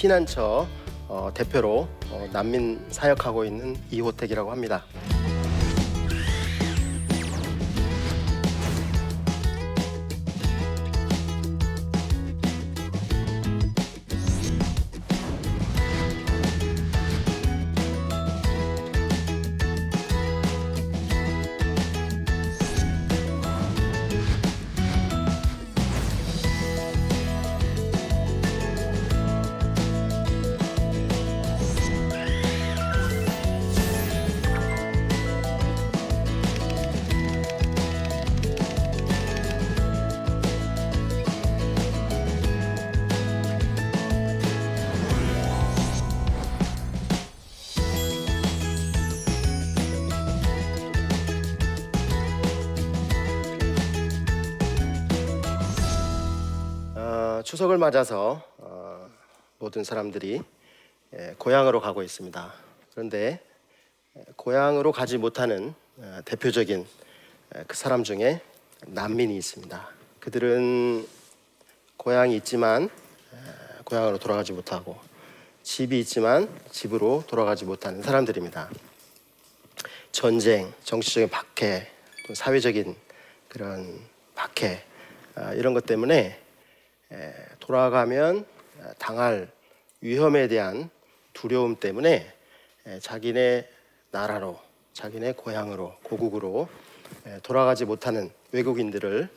피난처 어, 대표로 어, 난민 사역하고 있는 이호택이라고 합니다. 어, 추석을 맞아서 어, 모든 사람들이 예, 고향으로 가고 있습니다. 그런데 예, 고향으로 가지 못하는 어, 대표적인 예, 그 사람 중에 난민이 있습니다. 그들은 고향이 있지만 예, 고향으로 돌아가지 못하고 집이 있지만 집으로 돌아가지 못하는 사람들입니다. 전쟁, 정치적인 박해, 또 사회적인 그런 박해 아, 이런 것 때문에 에, 돌아가면 아, 당할 위험에 대한 두려움 때문에 에, 자기네 나라로, 자기네 고향으로, 고국으로 에, 돌아가지 못하는 외국인들을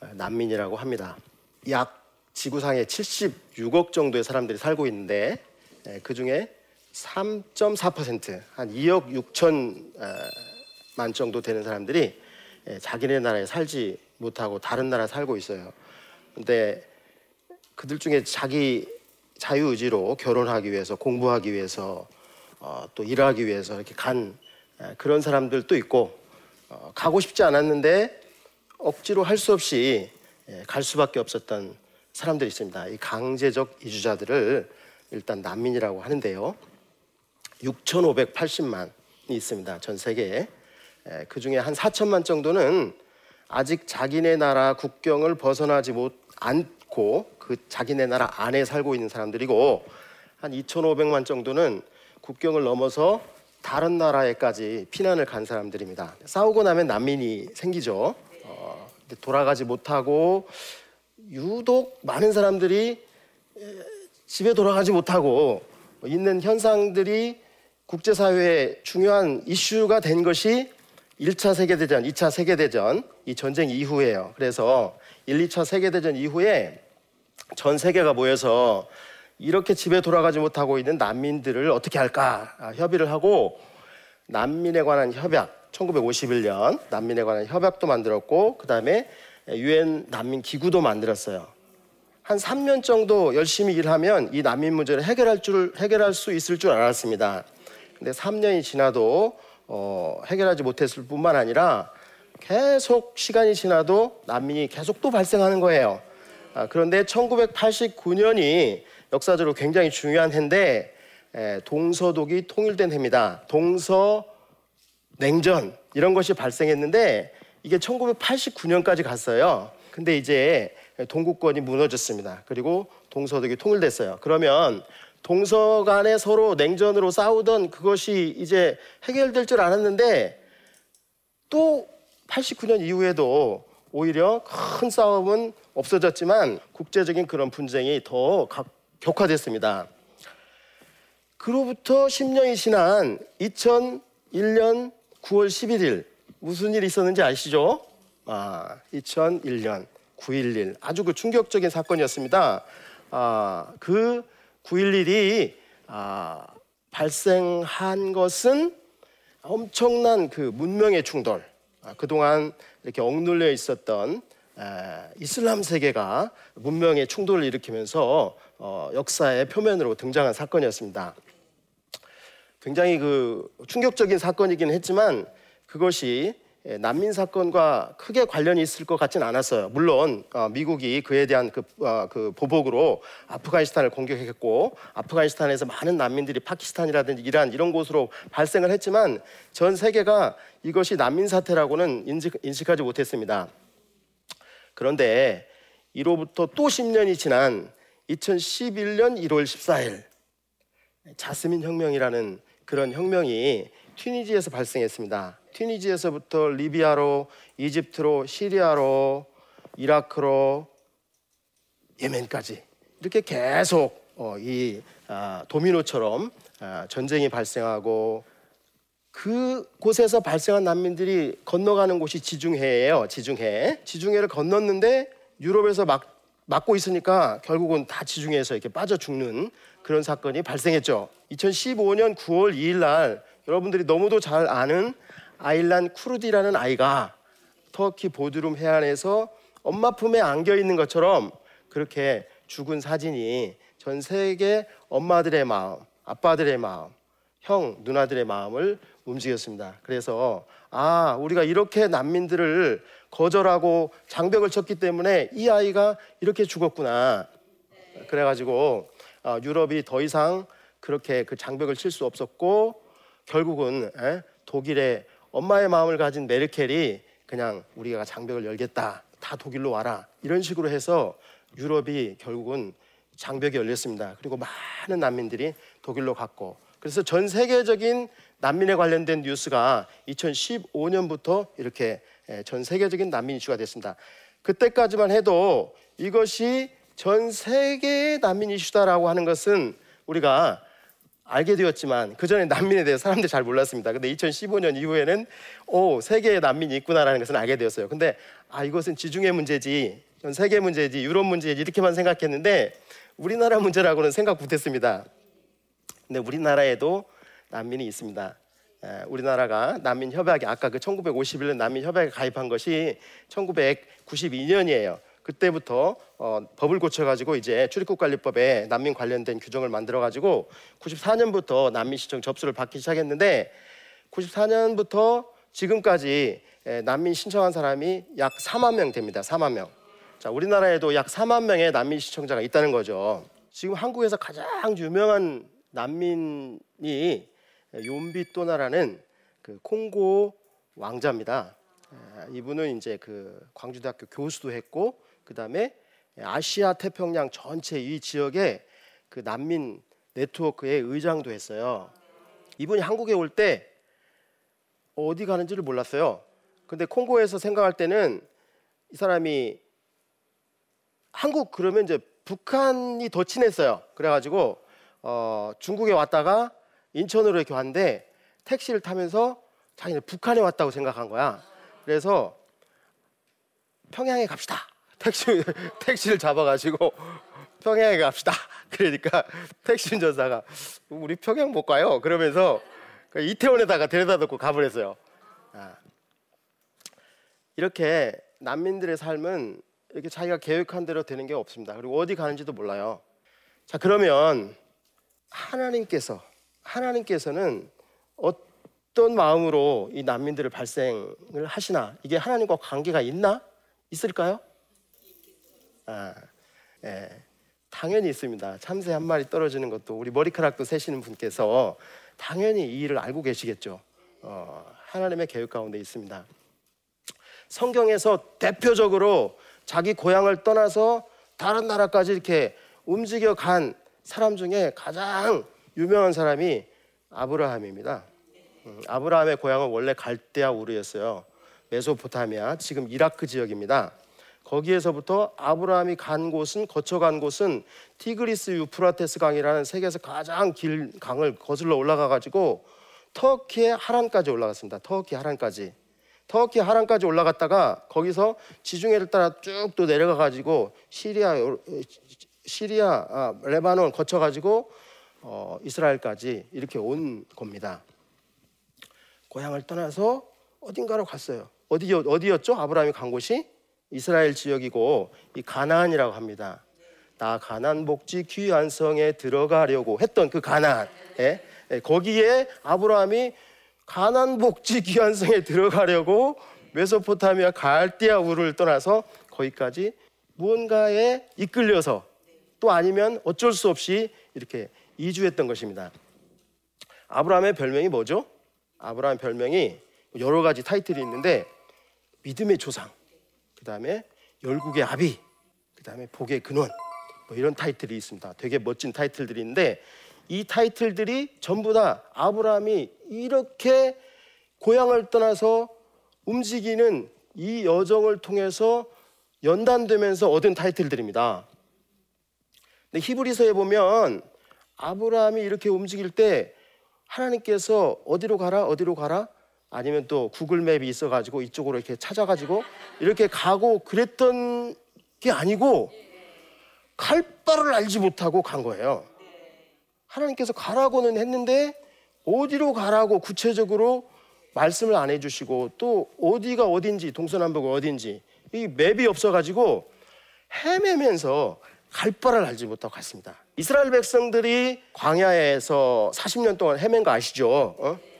어, 난민이라고 합니다. 약 지구상에 76억 정도의 사람들이 살고 있는데 그 중에 3.4%한 2억 6천만 정도 되는 사람들이 에, 자기네 나라에 살지 못하고 다른 나라에 살고 있어요. 근데 그들 중에 자기 자유 의지로 결혼하기 위해서 공부하기 위해서 어, 또 일하기 위해서 이렇게 간 에, 그런 사람들도 있고 어, 가고 싶지 않았는데 억지로 할 수 없이 예, 갈 수밖에 없었던 사람들이 있습니다. 이 강제적 이주자들을 일단 난민이라고 하는데요. 6,580만이 있습니다. 전 세계에. 에, 그 중에 한 4천만 정도는 아직 자기네 나라 국경을 벗어나지 못 않고 그 자기네 나라 안에 살고 있는 사람들이고 한 2,500만 정도는 국경을 넘어서 다른 나라에까지 피난을 간 사람들입니다. 싸우고 나면 난민이 생기죠. 어, 돌아가지 못하고 유독 많은 사람들이 에, 집에 돌아가지 못하고 있는 현상들이 국제사회에 중요한 이슈가 된 것이 1차 세계대전, 2차 세계대전 이 전쟁 이후에요. 그래서 1, 2차 세계대전 이후에 전 세계가 모여서 이렇게 집에 돌아가지 못하고 있는 난민들을 어떻게 할까 아, 협의를 하고 난민에 관한 협약 1951년 난민에 관한 협약도 만들었고 그다음에 유엔 난민 기구도 만들었어요. 한 3년 정도 열심히 일하면 이 난민 문제를 해결할 줄 해결할 수 있을 줄 알았습니다. 근데 3년이 지나도 어, 해결하지 못했을 뿐만 아니라 계속 시간이 지나도 난민이 계속 또 발생하는 거예요. 아, 그런데 1989년이 역사적으로 굉장히 중요한 해인데 에, 동서독이 통일된 해입니다. 동서 냉전 이런 것이 발생했는데 이게 1989년까지 갔어요. 근데 이제 동구권이 무너졌습니다. 그리고 동서독이 통일됐어요. 그러면 동서 간에 서로 냉전으로 싸우던 그것이 이제 해결될 줄 알았는데 또 89년 이후에도 오히려 큰 싸움은 없어졌지만 국제적인 그런 분쟁이 더 격화됐습니다. 그로부터 10년이 지난 2001년 9월 11일 무슨 일이 있었는지 아시죠? 아, 2001년 9.11 아주 그 충격적인 사건이었습니다. 아, 그 9.11이 아, 발생한 것은 엄청난 그 문명의 충돌. 아, 그동안 이렇게 억눌려 있었던 에, 이슬람 세계가 문명의 충돌을 일으키면서 어, 역사의 표면으로 등장한 사건이었습니다. 굉장히 그 충격적인 사건이긴 했지만 그것이 예, 난민 사건과 크게 관련이 있을 것 같지는 않았어요. 물론 어, 미국이 그에 대한 그, 어, 그 보복으로 아프가니스탄을 공격했고 아프가니스탄에서 많은 난민들이 파키스탄이라든지 이란 이런 곳으로 발생을 했지만 전 세계가 이것이 난민 사태라고는 인식, 인식하지 못했습니다. 그런데 이로부터 또 10년이 지난 2011년 1월 14일 자스민 혁명이라는 그런 혁명이 튀니지에서 발생했습니다. 튀니지에서부터 리비아로, 이집트로, 시리아로, 이라크로, 예멘까지 이렇게 계속 어, 이 아, 도미노처럼 아, 전쟁이 발생하고 그 곳에서 발생한 난민들이 건너가는 곳이 지중해예요. 지중해. 지중해를 건넜는데 유럽에서 막 막고 있으니까 결국은 다 지중해에서 이렇게 빠져 죽는 그런 사건이 발생했죠. 2015년 9월 2일 날 여러분들이 너무도 잘 아는 아일란 쿠르디라는 아이가 터키 보드룸 해안에서 엄마 품에 안겨 있는 것처럼 그렇게 죽은 사진이 전 세계 엄마들의 마음, 아빠들의 마음, 형, 누나들의 마음을 움직였습니다. 그래서 아, 우리가 이렇게 난민들을 거절하고 장벽을 쳤기 때문에 이 아이가 이렇게 죽었구나. 그래가지고 어, 유럽이 더 이상 그렇게 그 장벽을 칠 수 없었고 결국은 에? 독일의 엄마의 마음을 가진 메르켈이 그냥 우리가 장벽을 열겠다. 다 독일로 와라. 이런 식으로 해서 유럽이 결국은 장벽이 열렸습니다. 그리고 많은 난민들이 독일로 갔고 그래서 전 세계적인 난민에 관련된 뉴스가 2015년부터 이렇게 전 세계적인 난민 이슈가 됐습니다. 그때까지만 해도 이것이 전 세계의 난민 이슈다라고 하는 것은 우리가 알게 되었지만 그 전에 난민에 대해 사람들이 잘 몰랐습니다. 근데 2015년 이후에는 오 세계에 난민이 있구나라는 것은 알게 되었어요. 근데 아 이것은 지중해 문제지, 전 세계 문제지, 유럽 문제지 이렇게만 생각했는데 우리나라 문제라고는 생각 못했습니다. 근데 우리나라에도 난민이 있습니다. 우리나라가 난민 협약에 아까 그 1951년 난민 협약에 가입한 것이 1992년이에요. 그때부터 어, 법을 고쳐가지고 이제 출입국관리법에 난민 관련된 규정을 만들어가지고 94년부터 난민 신청 접수를 받기 시작했는데 94년부터 지금까지 난민 신청한 사람이 약 4만 명 됩니다. 4만 명. 자, 우리나라에도 약 4만 명의 난민 신청자가 있다는 거죠. 지금 한국에서 가장 유명한 난민이 욤비또나라는 그 콩고 왕자입니다. 이분은 이제 그 광주대학교 교수도 했고 그 다음에 아시아 태평양 전체 이 지역에 그 난민 네트워크의 의장도 했어요. 이분이 한국에 올 때 어디 가는지를 몰랐어요. 근데 콩고에서 생각할 때는 이 사람이 한국 그러면 이제 북한이 더 친했어요. 그래가지고 어, 중국에 왔다가 인천으로 이렇게 왔는데 택시를 타면서 자기는 북한에 왔다고 생각한 거야. 그래서 평양에 갑시다. 택시 택시를 잡아가지고 평양에 갑시다. 그러니까 택시 운전사가 우리 평양 못 가요. 그러면서 그 이태원에다가 데려다 놓고 가버렸어요. 아. 이렇게 난민들의 삶은 이렇게 자기가 계획한 대로 되는 게 없습니다. 그리고 어디 가는지도 몰라요. 자 그러면 하나님께서 하나님께서는 어떤 마음으로 이 난민들을 발생을 하시나 이게 하나님과 관계가 있나 있을까요? 아, 예, 당연히 있습니다. 참새 한 마리 떨어지는 것도 우리 머리카락도 세시는 분께서 당연히 이 일을 알고 계시겠죠. 어, 하나님의 계획 가운데 있습니다. 성경에서 대표적으로 자기 고향을 떠나서 다른 나라까지 이렇게 움직여 간 사람 중에 가장 유명한 사람이 아브라함입니다. 음, 아브라함의 고향은 원래 갈대아 우르였어요. 메소포타미아, 지금 이라크 지역입니다. 거기에서부터 아브라함이 간 곳은 거쳐간 곳은 티그리스 유프라테스 강이라는 세계에서 가장 긴 강을 거슬러 올라가 가지고 터키의 하란까지 올라갔습니다. 터키 하란까지. 터키 하란까지 올라갔다가 거기서 지중해를 따라 쭉 또 내려가 가지고 시리아 시리아 아, 레바논 거쳐 가지고 어, 이스라엘까지 이렇게 온 겁니다. 고향을 떠나서 어딘가로 갔어요. 어디 어디였죠? 아브라함이 간 곳이 이스라엘 지역이고 이 가나안이라고 합니다. 나 가난 복지 귀한 성에 들어가려고 했던 그 가나안. 예? 예, 거기에 아브라함이 가난 복지 귀한 성에 들어가려고 메소포타미아 갈대아 우를 떠나서 거기까지 무언가에 이끌려서 또 아니면 어쩔 수 없이 이렇게 이주했던 것입니다. 아브라함의 별명이 뭐죠? 아브라함 별명이 여러 가지 타이틀이 있는데 믿음의 조상, 그 다음에 열국의 아비, 그 다음에 복의 근원 뭐뭐 이런 타이틀이 있습니다. 되게 멋진 타이틀들인데 이 타이틀들이 전부 다 아브라함이 이렇게 고향을 떠나서 움직이는 이 여정을 통해서 연단되면서 얻은 타이틀들입니다. 근데 히브리서에 보면 아브라함이 이렇게 움직일 때 하나님께서 어디로 가라 어디로 가라 아니면 또 구글맵이 있어가지고 이쪽으로 이렇게 찾아가지고 이렇게 가고 그랬던 게 아니고 갈 바를 알지 못하고 간 거예요. 하나님께서 가라고는 했는데 어디로 가라고 구체적으로 말씀을 안 해주시고 또 어디가 어딘지 동서남북 어딘지 이 맵이 없어가지고 헤매면서 갈 바를 알지 못하고 갔습니다. 이스라엘 백성들이 광야에서 40년 동안 헤맨 거 아시죠? 어?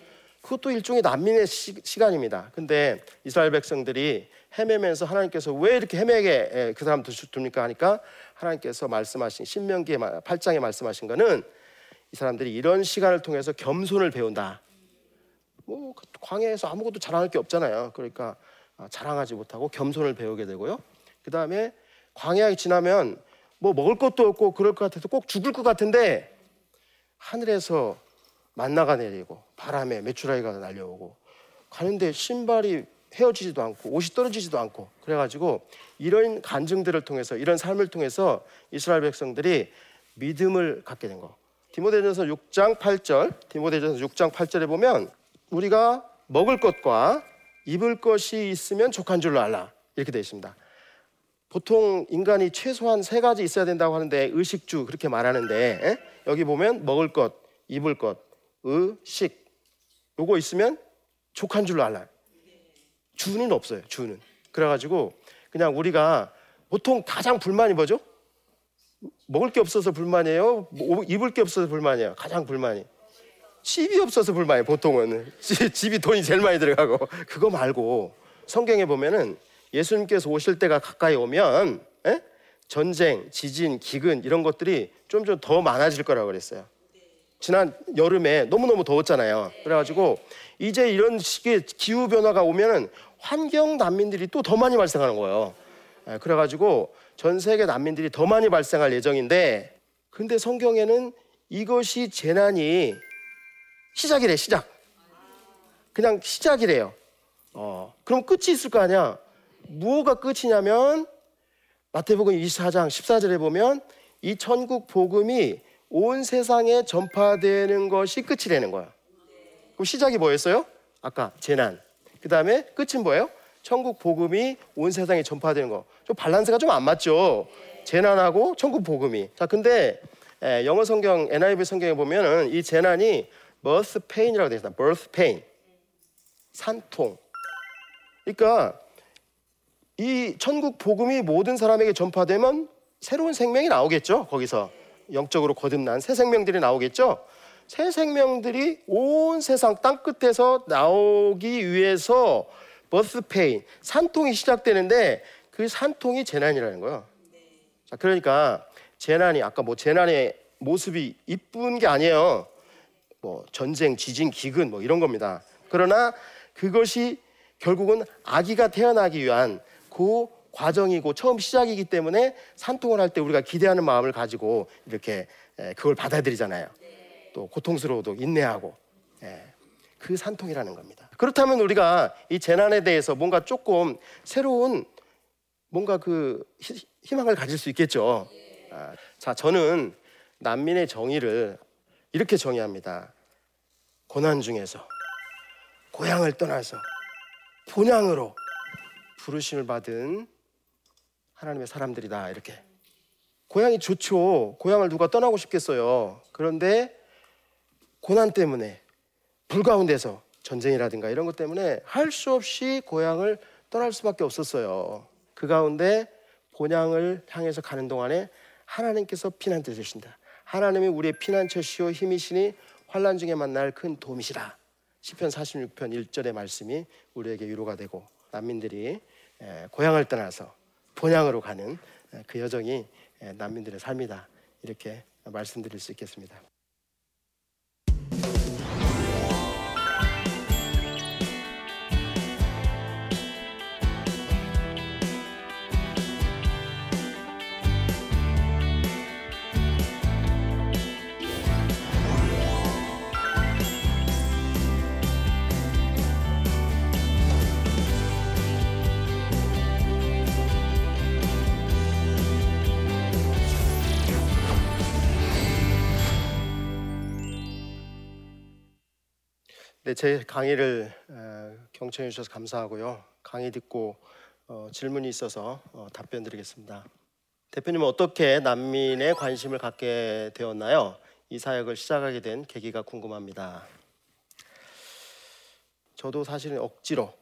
그것도 일종의 난민의 시, 간입니다 근데 이스라엘 백성들이 헤매면서 하나님께서 왜 이렇게 헤매게 그 사람 둡니까 하니까 하나님께서 말씀하신 신명기의 8장에 말씀하신 거는 이 사람들이 이런 시간을 통해서 겸손을 배운다. 뭐그 광야에서 아무것도 자랑할 게 없잖아요. 그러니까 아, 자랑하지 못하고 겸손을 배우게 되고요. 그 다음에 광야에 지나면 뭐 먹을 것도 없고 그럴 것 같아서 꼭 죽을 것 같은데 하늘에서 만나가 내리고 바람에 메추라기가 날려오고 가는데 신발이 헤어지지도 않고 옷이 떨어지지도 않고 그래가지고 이런 간증들을 통해서 이런 삶을 통해서 이스라엘 백성들이 믿음을 갖게 된 거. 디모데전서 6장 8절, 디모데전서 6장 8절에 보면 우리가 먹을 것과 입을 것이 있으면 족한 줄로 알라 이렇게 되어 있습니다. 보통 인간이 최소한 세 가지 있어야 된다고 하는데 의식주 그렇게 말하는데 에? 여기 보면 먹을 것, 입을 것, 의식 요거 있으면 족한 줄로 알라. 주는 없어요. 주는. 그래가지고 그냥 우리가 보통 가장 불만이 뭐죠? 먹을 게 없어서 불만이에요. 뭐, 입을 게 없어서 불만이에요. 가장 불만이. 집이 없어서 불만이에요. 보통은 집이 돈이 제일 많이 들어가고 그거 말고 성경에 보면은 예수님께서 오실 때가 가까이 오면 에? 전쟁, 지진, 기근 이런 것들이 좀 좀 더 많아질 거라고 그랬어요. 지난 여름에 너무너무 더웠잖아요. 그래가지고 이제 이런 식의 기후 변화가 오면은 환경 난민들이 또 더 많이 발생하는 거예요. 그래가지고 전 세계 난민들이 더 많이 발생할 예정인데 근데 성경에는 이것이 재난이 시작이래 시작. 그냥 시작이래요. 어, 그럼 끝이 있을 거 아니야? 무엇가 끝이냐면 마태복음 24장 14절에 보면 이 천국 복음이 온 세상에 전파되는 것이 끝이라는 거야. 그럼 시작이 뭐였어요? 아까 재난. 그 다음에 끝은 뭐예요? 천국 복음이 온 세상에 전파되는 거. 좀 밸런스가 좀 안 맞죠. 재난하고 천국 복음이. 자, 근데 에, 영어 성경 NIV 성경에 보면은 이 재난이 birth pain이라고 되어 있습니다. birth pain. 산통. 그러니까 이 천국 복음이 모든 사람에게 전파되면 새로운 생명이 나오겠죠. 거기서 영적으로 거듭난 새 생명들이 나오겠죠. 새 생명들이 온 세상 땅 끝에서 나오기 위해서 birth pain 산통이 시작되는데 그 산통이 재난이라는 거예요. 자, 그러니까 재난이 아까 뭐 재난의 모습이 이쁜 게 아니에요. 뭐 전쟁, 지진, 기근 뭐 이런 겁니다. 그러나 그것이 결국은 아기가 태어나기 위한 그 과정이고 처음 시작이기 때문에 산통을 할 때 우리가 기대하는 마음을 가지고 이렇게 그걸 받아들이잖아요. 또 고통스러워도 인내하고 그 산통이라는 겁니다. 그렇다면 우리가 이 재난에 대해서 뭔가 조금 새로운 뭔가 그 희망을 가질 수 있겠죠. 아, 자, 저는 난민의 정의를 이렇게 정의합니다. 고난 중에서 고향을 떠나서 본향으로 부르심을 받은 하나님의 사람들이다 이렇게 고향이 좋죠. 고향을 누가 떠나고 싶겠어요. 그런데 고난 때문에 불 가운데서 전쟁이라든가 이런 것 때문에 할 수 없이 고향을 떠날 수밖에 없었어요. 그 가운데 본향을 향해서 가는 동안에 하나님께서 피난처 되신다. 하나님이 우리의 피난처시오 힘이시니 환란 중에 만날 큰 도움이시라. 시편 46편 1절의 말씀이 우리에게 위로가 되고 난민들이 고향을 떠나서 본향으로 가는 그 여정이 난민들의 삶이다. 이렇게 말씀드릴 수 있겠습니다. 네, 제 강의를 어, 경청해 주셔서 감사하고요. 강의 듣고 어, 질문이 있어서 어, 답변 드리겠습니다. 대표님은 어떻게 난민에 관심을 갖게 되었나요? 이 사역을 시작하게 된 계기가 궁금합니다. 저도 사실은 억지로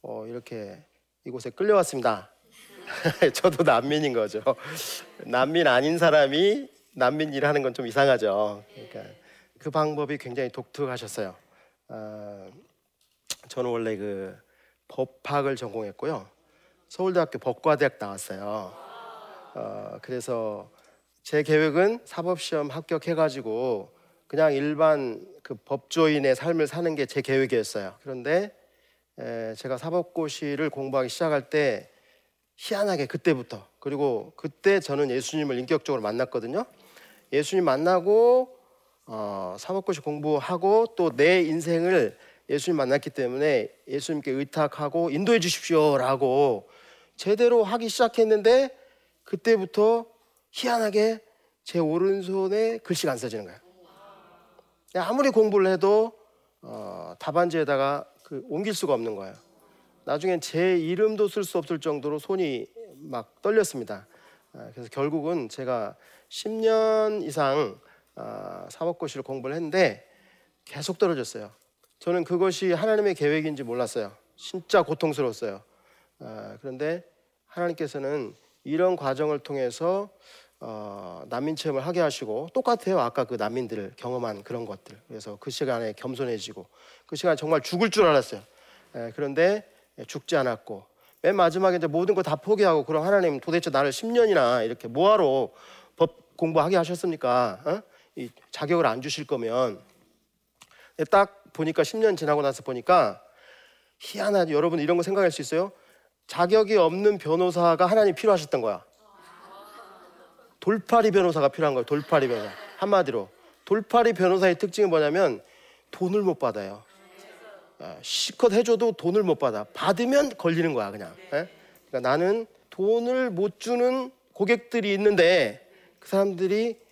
어, 이렇게 이곳에 끌려왔습니다. 저도 난민인 거죠. 난민 아닌 사람이 난민 일하는 건 좀 이상하죠. 그러니까 그 방법이 굉장히 독특하셨어요. 어, 저는 원래 그 법학을 전공했고요. 서울대학교 법과대학 나왔어요. 어, 그래서 제 계획은 사법시험 합격해가지고 그냥 일반 그 법조인의 삶을 사는 게 제 계획이었어요. 그런데 에, 제가 사법고시를 공부하기 시작할 때 희한하게 그때부터 그리고 그때 저는 예수님을 인격적으로 만났거든요. 예수님 만나고 어, 사법고시 공부하고 또 내 인생을 예수님 만났기 때문에 예수님께 의탁하고 인도해 주십시오라고 제대로 하기 시작했는데 그때부터 희한하게 제 오른손에 글씨가 안 써지는 거예요. 아무리 공부를 해도 어, 답안지에다가 그 옮길 수가 없는 거예요. 나중엔 제 이름도 쓸 수 없을 정도로 손이 막 떨렸습니다. 아, 그래서 결국은 제가 10년 이상 아, 사법고시를 공부를 했는데 계속 떨어졌어요. 저는 그것이 하나님의 계획인지 몰랐어요. 진짜 고통스러웠어요. 아, 그런데 하나님께서는 이런 과정을 통해서 어, 난민 체험을 하게 하시고 똑같아요. 아까 그 난민들 경험한 그런 것들. 그래서 그 시간에 겸손해지고 그 시간에 정말 죽을 줄 알았어요. 에, 그런데 죽지 않았고 맨 마지막에 이제 모든 거 다 포기하고 그럼 하나님 도대체 나를 10년이나 이렇게 뭐하러 법 공부하게 하셨습니까? 어? 이 자격을 안 주실 거면 딱 보니까 10년 지나고 나서 보니까 희한하지 여러분 이런 거 생각할 수 있어요? 자격이 없는 변호사가 하나님 필요하셨던 거야. 돌파리 변호사가 필요한 거예요. 돌파리 변호사. 한마디로 돌파리 변호사의 특징이 뭐냐면 돈을 못 받아요. 아, 실컷 해줘도 돈을 못 받아. 받으면 걸리는 거야 그냥. 예? 그러니까 나는 돈을 못 주는 고객들이 있는데 그 사람들이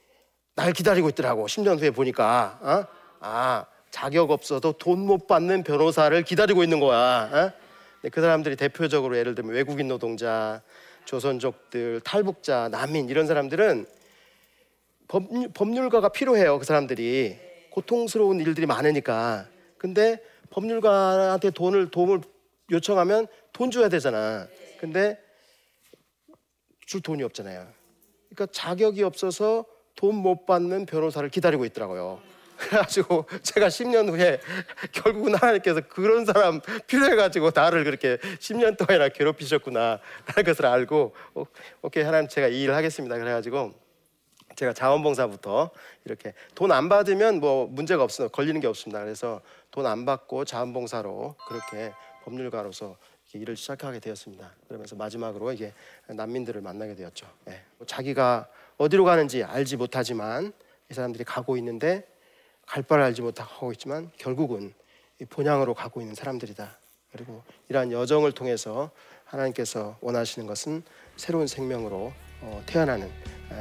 날 기다리고 있더라고. 10년 후에 보니까 어? 아 자격 없어도 돈 못 받는 변호사를 기다리고 있는 거야. 어? 그 사람들이 대표적으로 예를 들면 외국인 노동자, 조선족들, 탈북자, 난민 이런 사람들은 법률, 법률 가가 필요해요. 그 사람들이 고통스러운 일들이 많으니까. 근데 법률가한테 돈을 도움을 요청하면 돈 줘야 되잖아. 근데 줄 돈이 없잖아요. 그러니까 자격이 없어서 돈 못 받는 변호사를 기다리고 있더라고요. 그래가지고 제가 10년 후에 결국은 하나님께서 그런 사람 필요해가지고 나를 그렇게 10년 동안이나 괴롭히셨구나 하는 것을 알고 어, 오케이 하나님 제가 이 일을 하겠습니다. 그래가지고 제가 자원봉사부터 이렇게 돈 안 받으면 뭐 문제가 없어 걸리는 게 없습니다. 그래서 돈 안 받고 자원봉사로 그렇게 법률가로서 일을 시작하게 되었습니다. 그러면서 마지막으로 이게 난민들을 만나게 되었죠. 네. 자기가 어디로 가는지 알지 못하지만 이 사람들이 가고 있는데 갈 바를 알지 못하고 있지만 결국은 본향으로 가고 있는 사람들이다. 그리고 이러한 여정을 통해서 하나님께서 원하시는 것은 새로운 생명으로 어, 태어나는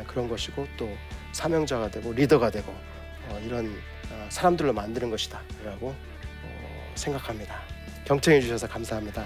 그런 것이고 또 사명자가 되고 리더가 되고 어, 이런 어, 사람들로 만드는 것이다라고 생각합니다. 경청해 주셔서 감사합니다.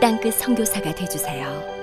땅끝 성교사가 되주세요